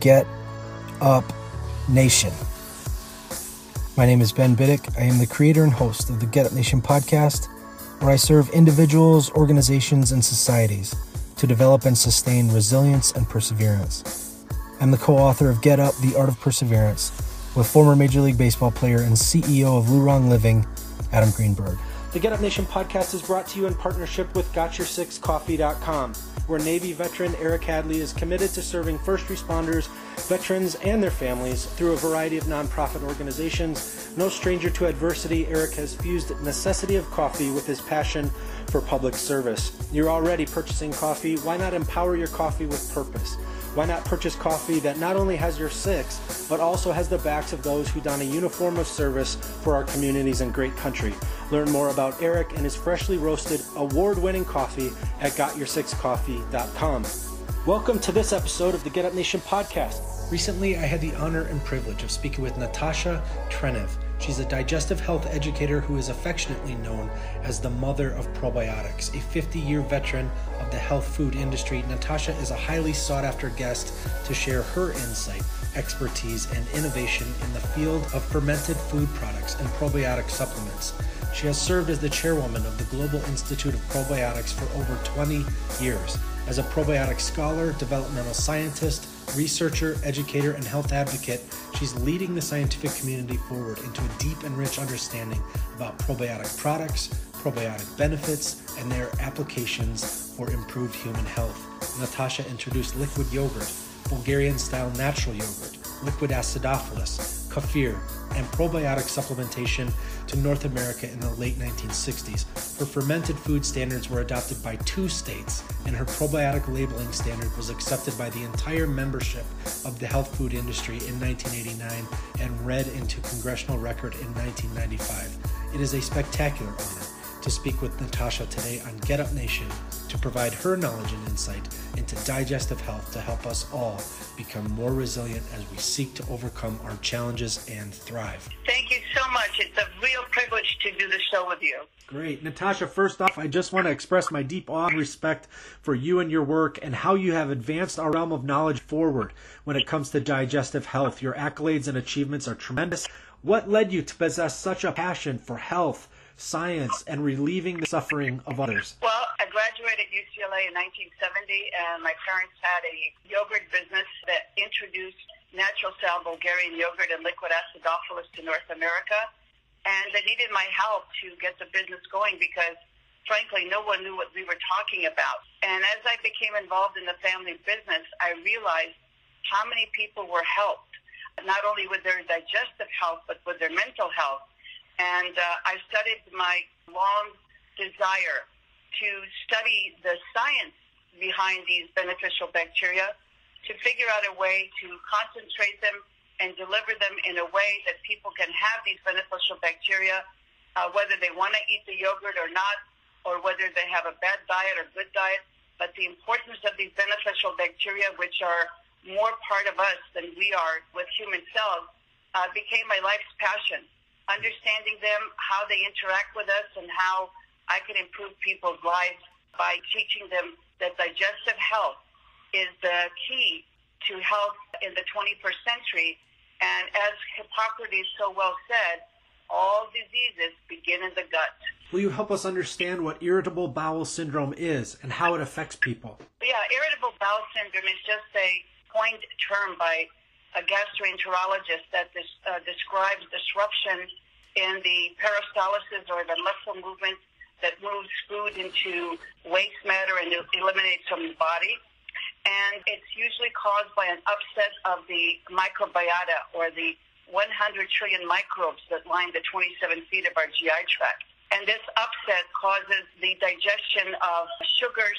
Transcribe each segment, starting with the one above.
Get Up Nation. My name is Ben Biddick. I am the creator and host of the Get Up Nation podcast, where I serve individuals, organizations, and societies to develop and sustain resilience and perseverance. I'm the co author of Get Up The Art of Perseverance with former Major League Baseball player and CEO of Lurong Living, Adam Greenberg. The Get Up Nation podcast is brought to you in partnership with GotYourSixCoffee.com where Navy veteran Eric Hadley is committed to serving first responders, veterans, and their families through a variety of nonprofit organizations. No stranger to adversity, Eric has fused necessity of coffee with his passion for public service. You're already purchasing coffee. Why not empower your coffee with purpose? Why not purchase coffee that not only has your six, but also has the backs of those who don a uniform of service for our communities and great country? Learn more about Eric and his freshly roasted, award winning coffee at GotYourSixCoffee.com. Welcome to this episode of the Get Up Nation podcast. Recently, I had the honor and privilege of speaking with Natasha Trenev. She's a digestive health educator who is affectionately known as the mother of probiotics. A 50 year veteran of the health food industry, Natasha is a highly sought after guest to share her insight, expertise, and innovation in the field of fermented food products and probiotic supplements. She has served as the chairwoman of the Global Institute of Probiotics for over 20 years. As a probiotic scholar, developmental scientist, researcher, educator, and health advocate, she's leading the scientific community forward into a deep and rich understanding about probiotic products, probiotic benefits, and their applications for improved human health. Natasha introduced liquid yogurt, Bulgarian style natural yogurt, liquid acidophilus, kefir, and probiotic supplementation to North America in the late 1960s. Her fermented food standards were adopted by two states, and her probiotic labeling standard was accepted by the entire membership of the health food industry in 1989 and read into congressional record in 1995. It is a spectacular honor to speak with Natasha today on Get Up Nation to provide her knowledge and insight into digestive health to help us all become more resilient as we seek to overcome our challenges and thrive. Thank you so much. It's a real privilege to do the show with you. Great. Natasha, first off, I just want to express my deep awe and respect for you and your work and how you have advanced our realm of knowledge forward when it comes to digestive health. Your accolades and achievements are tremendous. What led you to possess such a passion for health? science, and relieving the suffering of others? Well, graduated UCLA in 1970, and my parents had a yogurt business that introduced natural style Bulgarian yogurt and liquid acidophilus to North America. And they needed my help to get the business going because, frankly, no one knew what we were talking about. And as I became involved in the family business, I realized how many people were helped, not only with their digestive health, but with their mental health and uh, I studied my long desire to study the science behind these beneficial bacteria to figure out a way to concentrate them and deliver them in a way that people can have these beneficial bacteria, uh, whether they want to eat the yogurt or not, or whether they have a bad diet or good diet. But the importance of these beneficial bacteria, which are more part of us than we are with human cells, uh, became my life's passion understanding them, how they interact with us, and how I can improve people's lives by teaching them that digestive health is the key to health in the 21st century. And as Hippocrates so well said, all diseases begin in the gut. Will you help us understand what irritable bowel syndrome is and how it affects people? Yeah, irritable bowel syndrome is just a coined term by a gastroenterologist that uh, describes disruption in the peristalsis or the muscle movement that moves food into waste matter and eliminates from the body. And it's usually caused by an upset of the microbiota or the 100 trillion microbes that line the 27 feet of our GI tract. And this upset causes the digestion of sugars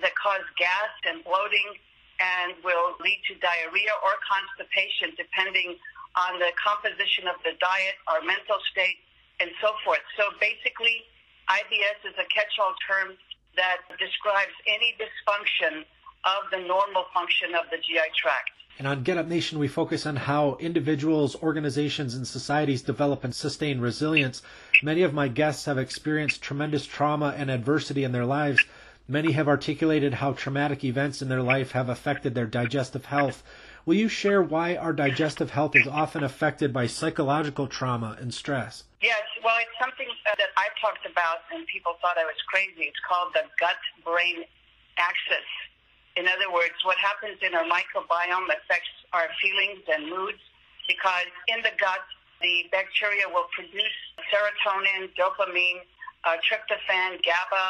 that cause gas and bloating and will lead to diarrhea or constipation depending on the composition of the diet, our mental state, and so forth. So basically, IBS is a catch-all term that describes any dysfunction of the normal function of the GI tract. And on Get Up Nation, we focus on how individuals, organizations, and societies develop and sustain resilience. Many of my guests have experienced tremendous trauma and adversity in their lives. Many have articulated how traumatic events in their life have affected their digestive health. Will you share why our digestive health is often affected by psychological trauma and stress? Yes, well, it's something uh, that I talked about and people thought I was crazy. It's called the gut brain axis. In other words, what happens in our microbiome affects our feelings and moods because in the gut, the bacteria will produce serotonin, dopamine, uh, tryptophan, GABA,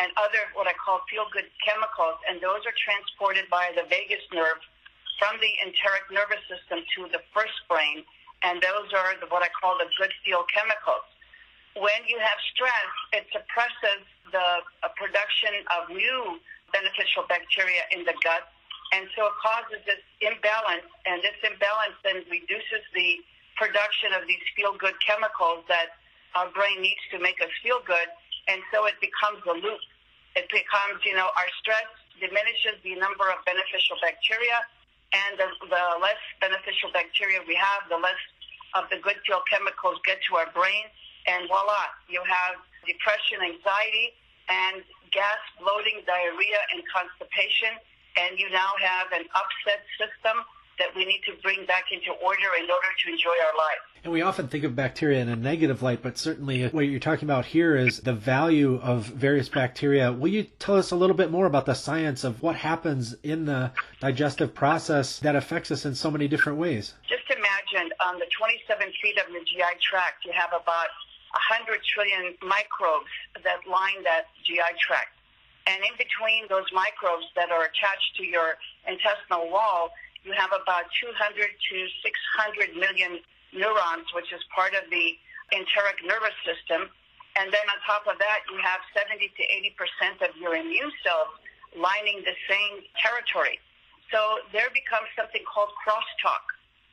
and other what I call feel good chemicals, and those are transported by the vagus nerve from the enteric nervous system to the first brain, and those are the, what I call the good feel chemicals. When you have stress, it suppresses the uh, production of new beneficial bacteria in the gut, and so it causes this imbalance, and this imbalance then reduces the production of these feel good chemicals that our brain needs to make us feel good, and so it becomes a loop. It becomes, you know, our stress diminishes the number of beneficial bacteria, and the, the less beneficial bacteria we have, the less of the good feel chemicals get to our brain, and voila, you have depression, anxiety, and gas, bloating, diarrhea, and constipation, and you now have an upset system that we need to bring back into order in order to enjoy our life. And we often think of bacteria in a negative light, but certainly what you're talking about here is the value of various bacteria. Will you tell us a little bit more about the science of what happens in the digestive process that affects us in so many different ways? Just imagine on the 27 feet of the GI tract, you have about 100 trillion microbes that line that GI tract. And in between those microbes that are attached to your intestinal wall, you have about 200 to 600 million neurons, which is part of the enteric nervous system. And then on top of that, you have 70 to 80% of your immune cells lining the same territory. So there becomes something called crosstalk.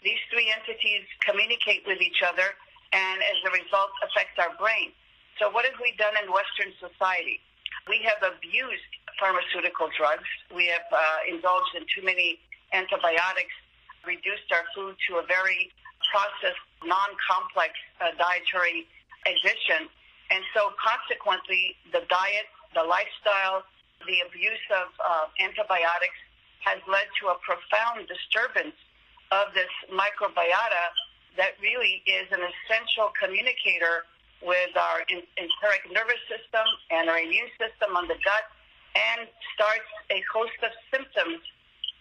These three entities communicate with each other and as a result affect our brain. So what have we done in Western society? We have abused pharmaceutical drugs. We have uh, indulged in too many antibiotics, reduced our food to a very processed, non-complex uh, dietary addition. And so consequently, the diet, the lifestyle, the abuse of uh, antibiotics has led to a profound disturbance of this microbiota that really is an essential communicator with our enteric nervous system and our immune system on the gut and starts a host of symptoms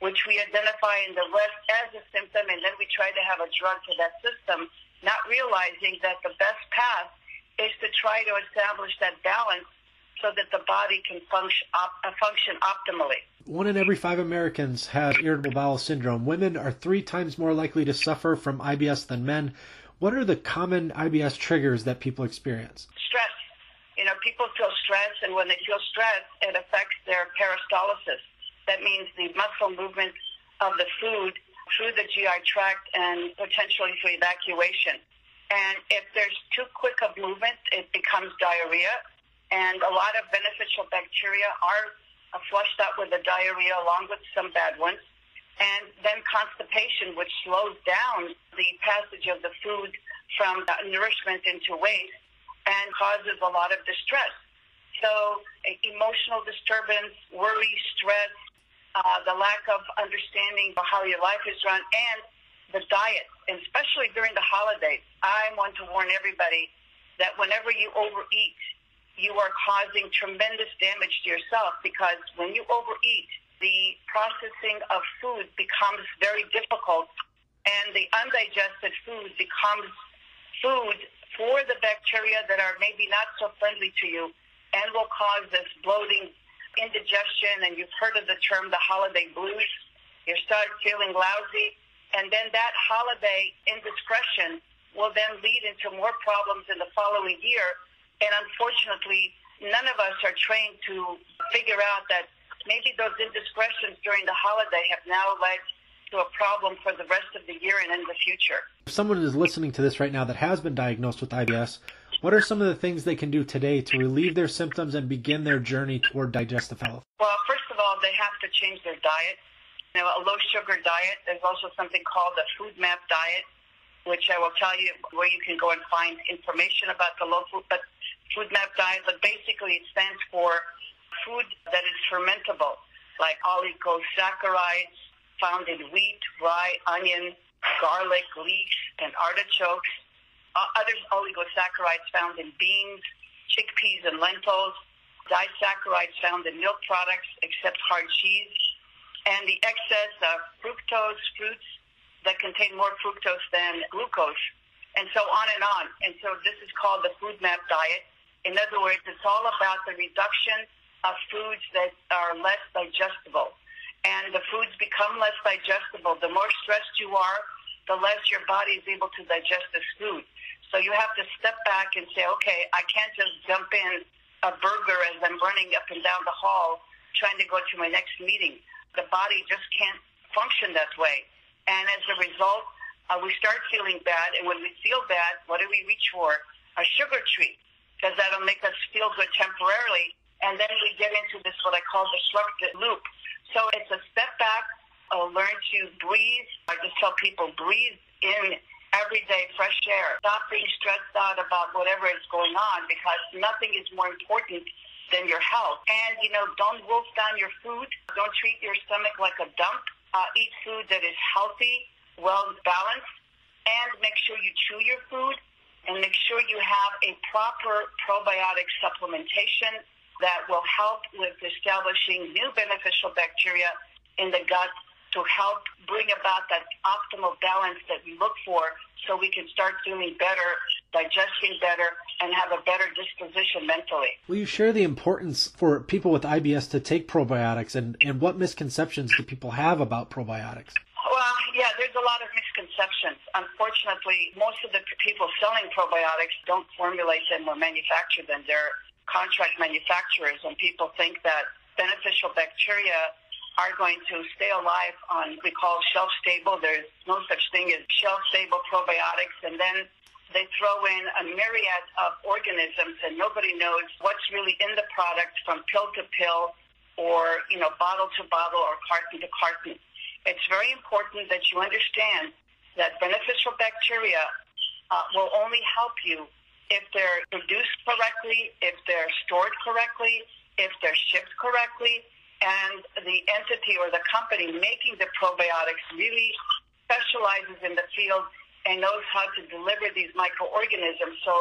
which we identify in the West as a symptom, and then we try to have a drug for that system, not realizing that the best path is to try to establish that balance so that the body can function, op- uh, function optimally. One in every five Americans have irritable bowel syndrome. Women are three times more likely to suffer from IBS than men. What are the common IBS triggers that people experience? Stress. You know, people feel stress, and when they feel stress, it affects their peristalsis that means the muscle movement of the food through the GI tract and potentially for evacuation. And if there's too quick of movement, it becomes diarrhea. And a lot of beneficial bacteria are flushed out with the diarrhea along with some bad ones. And then constipation, which slows down the passage of the food from nourishment into waste and causes a lot of distress. So emotional disturbance, worry, stress, uh, the lack of understanding of how your life is run, and the diet, especially during the holidays. I want to warn everybody that whenever you overeat, you are causing tremendous damage to yourself because when you overeat, the processing of food becomes very difficult and the undigested food becomes food for the bacteria that are maybe not so friendly to you and will cause this bloating, indigestion, and you've heard of the term the holiday blues. You start feeling lousy, and then that holiday indiscretion will then lead into more problems in the following year. And unfortunately, none of us are trained to figure out that maybe those indiscretions during the holiday have now led to a problem for the rest of the year and in the future. If someone is listening to this right now that has been diagnosed with IBS, what are some of the things they can do today to relieve their symptoms and begin their journey toward digestive health? Well, first of all, they have to change their diet. You know, a low sugar diet. There's also something called the FODMAP diet, which I will tell you where you can go and find information about the low food, but FODMAP diet. But basically, it stands for food that is fermentable, like oligosaccharides, found in wheat, rye, onion, garlic, leeks, and artichokes. Uh, others oligosaccharides found in beans, chickpeas, and lentils. Disaccharides found in milk products, except hard cheese. And the excess of fructose fruits that contain more fructose than glucose, and so on and on. And so this is called the FODMAP diet. In other words, it's all about the reduction of foods that are less digestible and the foods become less digestible. The more stressed you are, the less your body is able to digest this food. So you have to step back and say, okay, I can't just jump in a burger as I'm running up and down the hall trying to go to my next meeting. The body just can't function that way. And as a result, uh, we start feeling bad. And when we feel bad, what do we reach for? A sugar treat, because that'll make us feel good temporarily. And then we get into this, what I call destructive loop so it's a step back, uh, learn to breathe. I just tell people breathe in everyday fresh air. Stop being stressed out about whatever is going on because nothing is more important than your health. And, you know, don't wolf down your food. Don't treat your stomach like a dump. Uh, eat food that is healthy, well balanced, and make sure you chew your food and make sure you have a proper probiotic supplementation that will help with establishing new beneficial bacteria in the gut to help bring about that optimal balance that we look for so we can start feeling better, digesting better, and have a better disposition mentally. Will you share the importance for people with IBS to take probiotics and, and what misconceptions do people have about probiotics? Well, yeah, there's a lot of misconceptions. Unfortunately, most of the people selling probiotics don't formulate them or manufacture them. They're contract manufacturers, and people think that beneficial bacteria are going to stay alive on we call shelf stable. There's no such thing as shelf stable probiotics, and then they throw in a myriad of organisms, and nobody knows what's really in the product from pill to pill, or you know bottle to bottle, or carton to carton. It's very important that you understand that beneficial bacteria uh, will only help you if they're produced correctly, if they're stored correctly, if they're shipped correctly, and the entity or the company making the probiotics really specializes in the field and knows how to deliver these microorganisms so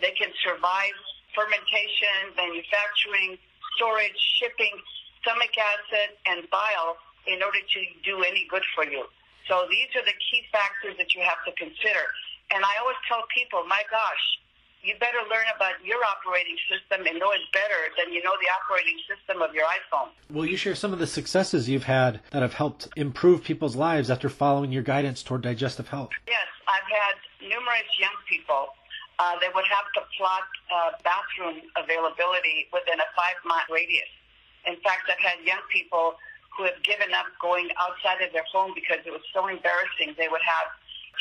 they can survive fermentation, manufacturing, storage, shipping, stomach acid, and bile in order to do any good for you. So these are the key factors that you have to consider. And I always tell people, my gosh, you better learn about your operating system and know it better than you know the operating system of your iPhone. Will you share some of the successes you've had that have helped improve people's lives after following your guidance toward digestive health? Yes, I've had numerous young people uh, that would have to plot uh, bathroom availability within a five mile radius. In fact, I've had young people who have given up going outside of their home because it was so embarrassing. They would have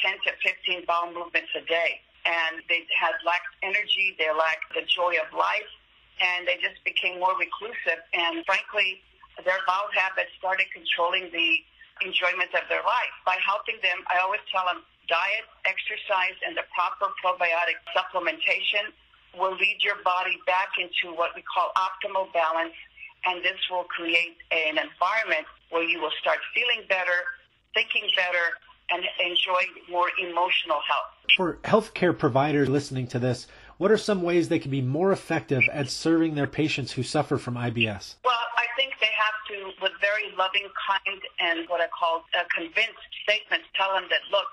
10 to 15 bowel movements a day and they had lacked energy, they lacked the joy of life, and they just became more reclusive. And frankly, their bowel habits started controlling the enjoyment of their life. By helping them, I always tell them diet, exercise, and the proper probiotic supplementation will lead your body back into what we call optimal balance, and this will create an environment where you will start feeling better, thinking better, and enjoy more emotional health. For healthcare providers listening to this, what are some ways they can be more effective at serving their patients who suffer from IBS? Well, I think they have to with very loving, kind, and what I call uh, convinced statements, tell them that, look,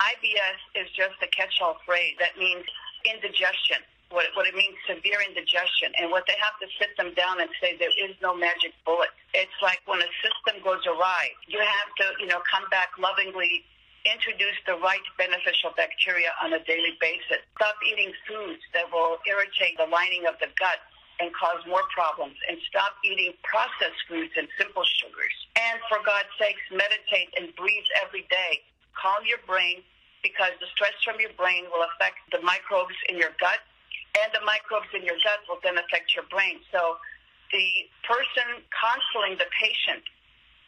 IBS is just a catch-all phrase. That means indigestion. What, what it means, severe indigestion. And what they have to sit them down and say, there is no magic bullet. It's like when a system goes awry, you have to, you know, come back lovingly introduce the right beneficial bacteria on a daily basis. Stop eating foods that will irritate the lining of the gut and cause more problems. And stop eating processed foods and simple sugars. And for God's sakes, meditate and breathe every day. Calm your brain because the stress from your brain will affect the microbes in your gut and the microbes in your gut will then affect your brain. So the person counseling the patient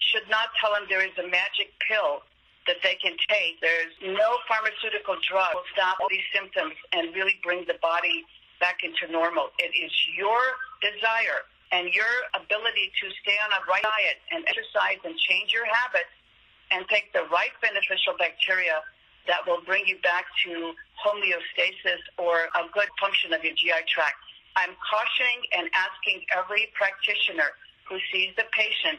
should not tell them there is a magic pill that they can take. There's no pharmaceutical drug will stop all these symptoms and really bring the body back into normal. It is your desire and your ability to stay on a right diet and exercise and change your habits and take the right beneficial bacteria that will bring you back to homeostasis or a good function of your GI tract. I'm cautioning and asking every practitioner who sees the patient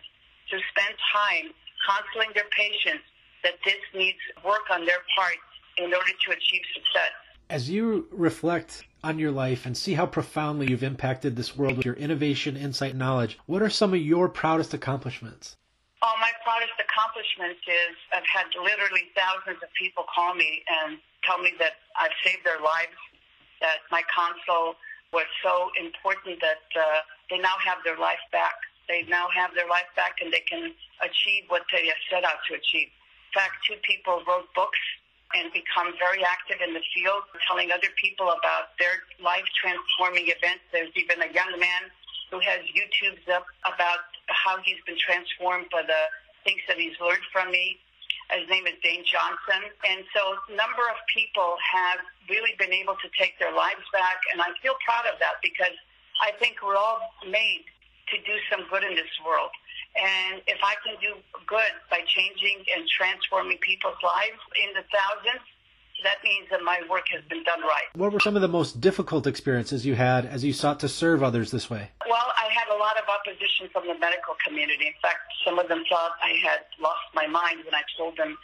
to spend time counseling their patients that this needs work on their part in order to achieve success. As you reflect on your life and see how profoundly you've impacted this world with your innovation, insight, knowledge, what are some of your proudest accomplishments? Oh, my proudest accomplishment is I've had literally thousands of people call me and tell me that I've saved their lives, that my console was so important that uh, they now have their life back. They now have their life back and they can achieve what they have set out to achieve In fact, two people wrote books and become very active in the field, telling other people about their life transforming events. There's even a young man who has YouTubes up about how he's been transformed by the things that he's learned from me. His name is Dane Johnson. And so a number of people have really been able to take their lives back. And I feel proud of that because I think we're all made to do some good in this world. And if I can do good by changing and transforming people's lives in the thousands, that means that my work has been done right. What were some of the most difficult experiences you had as you sought to serve others this way? Well, I had a lot of opposition from the medical community. In fact, some of them thought I had lost my mind when I told them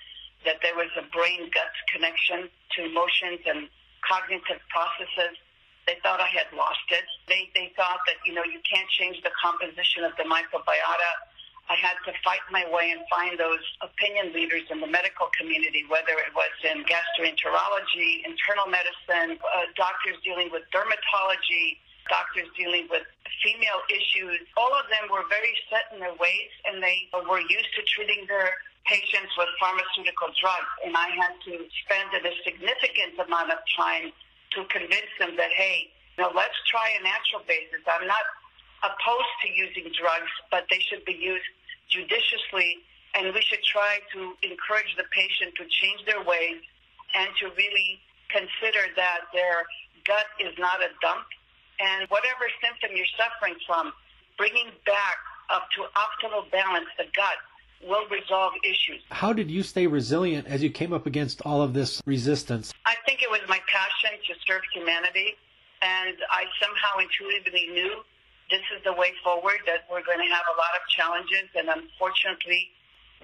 that there was a brain gut connection to emotions and cognitive processes. They thought I had lost it. They, they thought that, you know, you can't change the composition of the microbiota I had to fight my way and find those opinion leaders in the medical community, whether it was in gastroenterology, internal medicine, uh, doctors dealing with dermatology, doctors dealing with female issues. All of them were very set in their ways and they were used to treating their patients with pharmaceutical drugs. And I had to spend a significant amount of time to convince them that, hey, know, let's try a natural basis. I'm not opposed to using drugs, but they should be used judiciously, and we should try to encourage the patient to change their ways and to really consider that their gut is not a dump. And whatever symptom you're suffering from, bringing back up to optimal balance the gut will resolve issues. How did you stay resilient as you came up against all of this resistance? I think it was my passion to serve humanity, and I somehow intuitively knew this is the way forward, that we're going to have a lot of challenges, and unfortunately,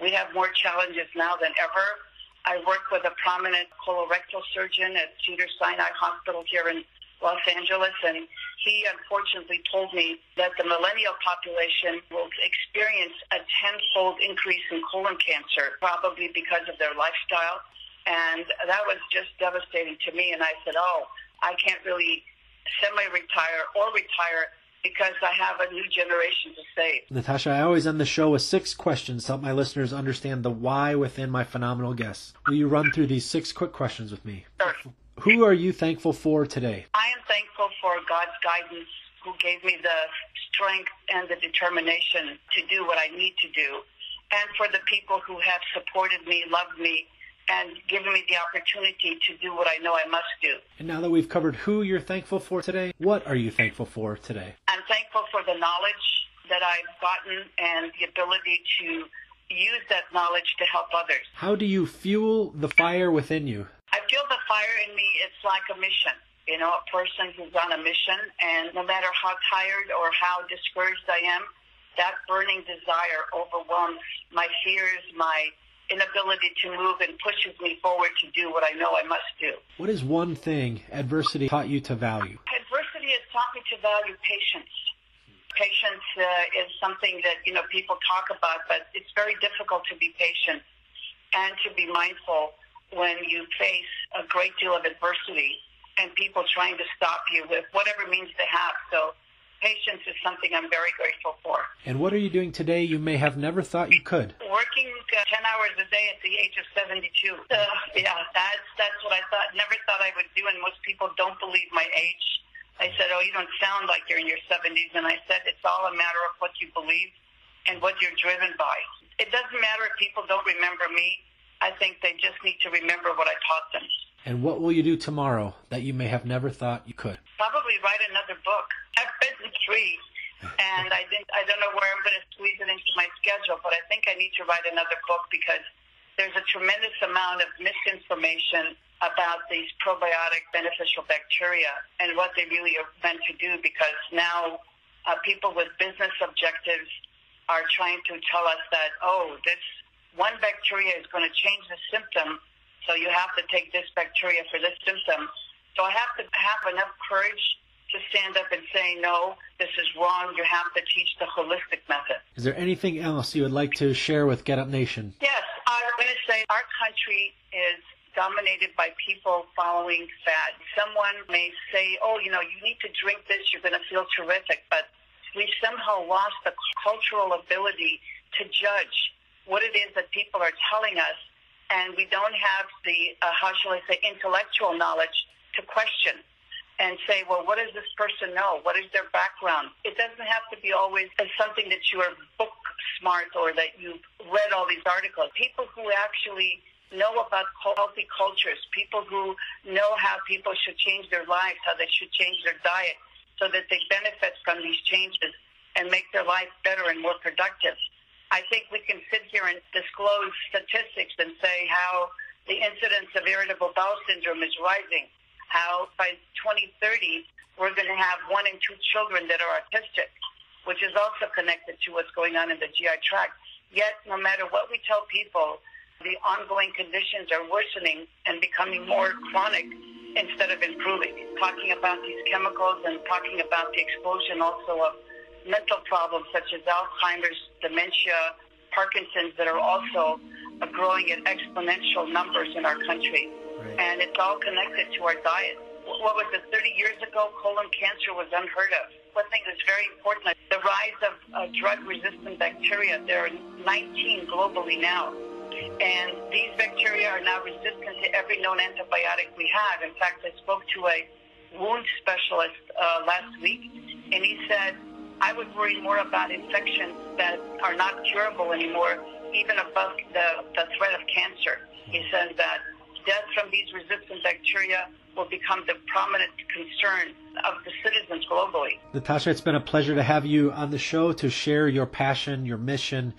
we have more challenges now than ever. I work with a prominent colorectal surgeon at Cedars-Sinai Hospital here in Los Angeles, and he unfortunately told me that the millennial population will experience a tenfold increase in colon cancer, probably because of their lifestyle. And that was just devastating to me. And I said, oh, I can't really semi-retire or retire because I have a new generation to save. Natasha, I always end the show with six questions to help my listeners understand the why within my phenomenal guests. Will you run through these six quick questions with me? Sure. Who are you thankful for today? I am thankful for God's guidance, who gave me the strength and the determination to do what I need to do, and for the people who have supported me, loved me, and given me the opportunity to do what I know I must do. And now that we've covered who you're thankful for today, what are you thankful for today? I'm thankful for the knowledge that I've gotten and the ability to use that knowledge to help others. How do you fuel the fire within you? I feel the fire in me, it's like a mission. You know, a person who's on a mission, and no matter how tired or how discouraged I am, that burning desire overwhelms my fears, my inability to move, and pushes me forward to do what I know I must do. What is one thing adversity taught you to value? Adversity has taught me to value patience. Patience uh, is something that you know people talk about, but it's very difficult to be patient and to be mindful when you face a great deal of adversity and people trying to stop you with whatever means they have. So patience is something I'm very grateful for. And what are you doing today you may have never thought you could? Working uh, 10 hours a day at the age of 72. Uh, yeah, that's, that's what I thought, never thought I would do, and most people don't believe my age. I said, oh, you don't sound like you're in your 70s. And I said, it's all a matter of what you believe and what you're driven by. It doesn't matter if people don't remember me. I think they just need to remember what I taught them. And what will you do tomorrow that you may have never thought you could? Probably write another book. I've written three, and I think I don't know where I'm going to squeeze it into my schedule, but I think I need to write another book because there's a tremendous amount of misinformation about these probiotic beneficial bacteria and what they really are meant to do because now uh, people with business objectives are trying to tell us that, oh, this one bacteria is going to change the symptom, so you have to take this bacteria for this symptom. So I have to have enough courage to stand up and say, no, this is wrong. You have to teach the holistic method. Is there anything else you would like to share with Get Up Nation? Yes, I'm going to say our country is dominated by people following fad. Someone may say, oh, you know, you need to drink this, you're going to feel terrific, but we've somehow lost the cultural ability to judge what it is that people are telling us, and we don't have the, uh, how shall I say, intellectual knowledge to question and say, well, what does this person know? What is their background? It doesn't have to be always something that you are book smart or that you've read all these articles. People who actually know about healthy cultures, people who know how people should change their lives, how they should change their diet so that they benefit from these changes and make their life better and more productive. I think we can sit here and disclose statistics and say how the incidence of irritable bowel syndrome is rising, how by 2030 we're going to have one in two children that are autistic, which is also connected to what's going on in the GI tract. Yet, no matter what we tell people, the ongoing conditions are worsening and becoming more chronic instead of improving. Talking about these chemicals and talking about the explosion also of mental problems such as Alzheimer's, dementia, Parkinson's that are also growing at exponential numbers in our country. Right. And it's all connected to our diet. What was it, 30 years ago, colon cancer was unheard of. One thing that's very important, the rise of uh, drug-resistant bacteria. There are 19 globally now. And these bacteria are now resistant to every known antibiotic we have. In fact, I spoke to a wound specialist uh, last week, and he said, I would worry more about infections that are not curable anymore, even above the, the threat of cancer. He mm-hmm. says that death from these resistant bacteria will become the prominent concern of the citizens globally. Natasha, it's been a pleasure to have you on the show to share your passion, your mission,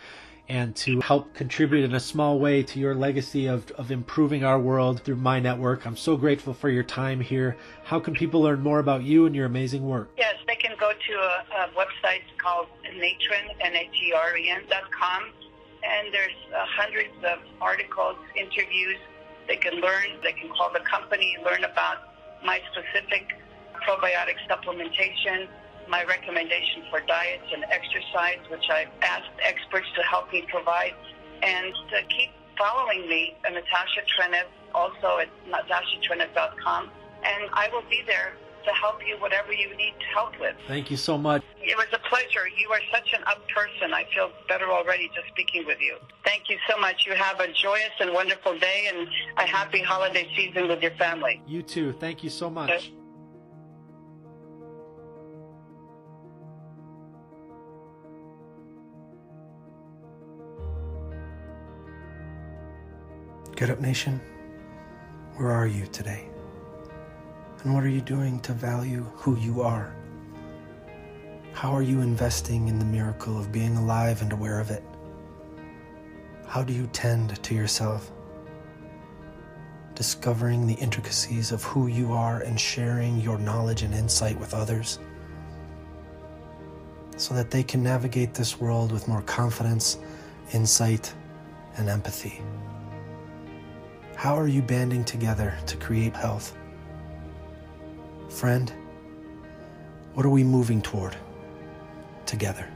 and to help contribute in a small way to your legacy of, of improving our world through my network. I'm so grateful for your time here. How can people learn more about you and your amazing work? Yes, they can go to a, a website called Natren, N-A-T-R-E-N dot com, and there's uh, hundreds of articles, interviews. They can learn, they can call the company, learn about my specific probiotic supplementation, my recommendation for diets and exercise, which I've asked experts to help me provide, and to keep following me, uh, Natasha Trenev, also at natashatrenev.com, and I will be there to help you whatever you need help with. Thank you so much. It was a pleasure. You are such an up person. I feel better already just speaking with you. Thank you so much. You have a joyous and wonderful day and a happy holiday season with your family. You too. Thank you so much. Get Up Nation, where are you today? And what are you doing to value who you are? How are you investing in the miracle of being alive and aware of it? How do you tend to yourself? Discovering the intricacies of who you are and sharing your knowledge and insight with others? so that they can navigate this world with more confidence, insight, and empathy. How are you banding together to create health? Friend, what are we moving toward together?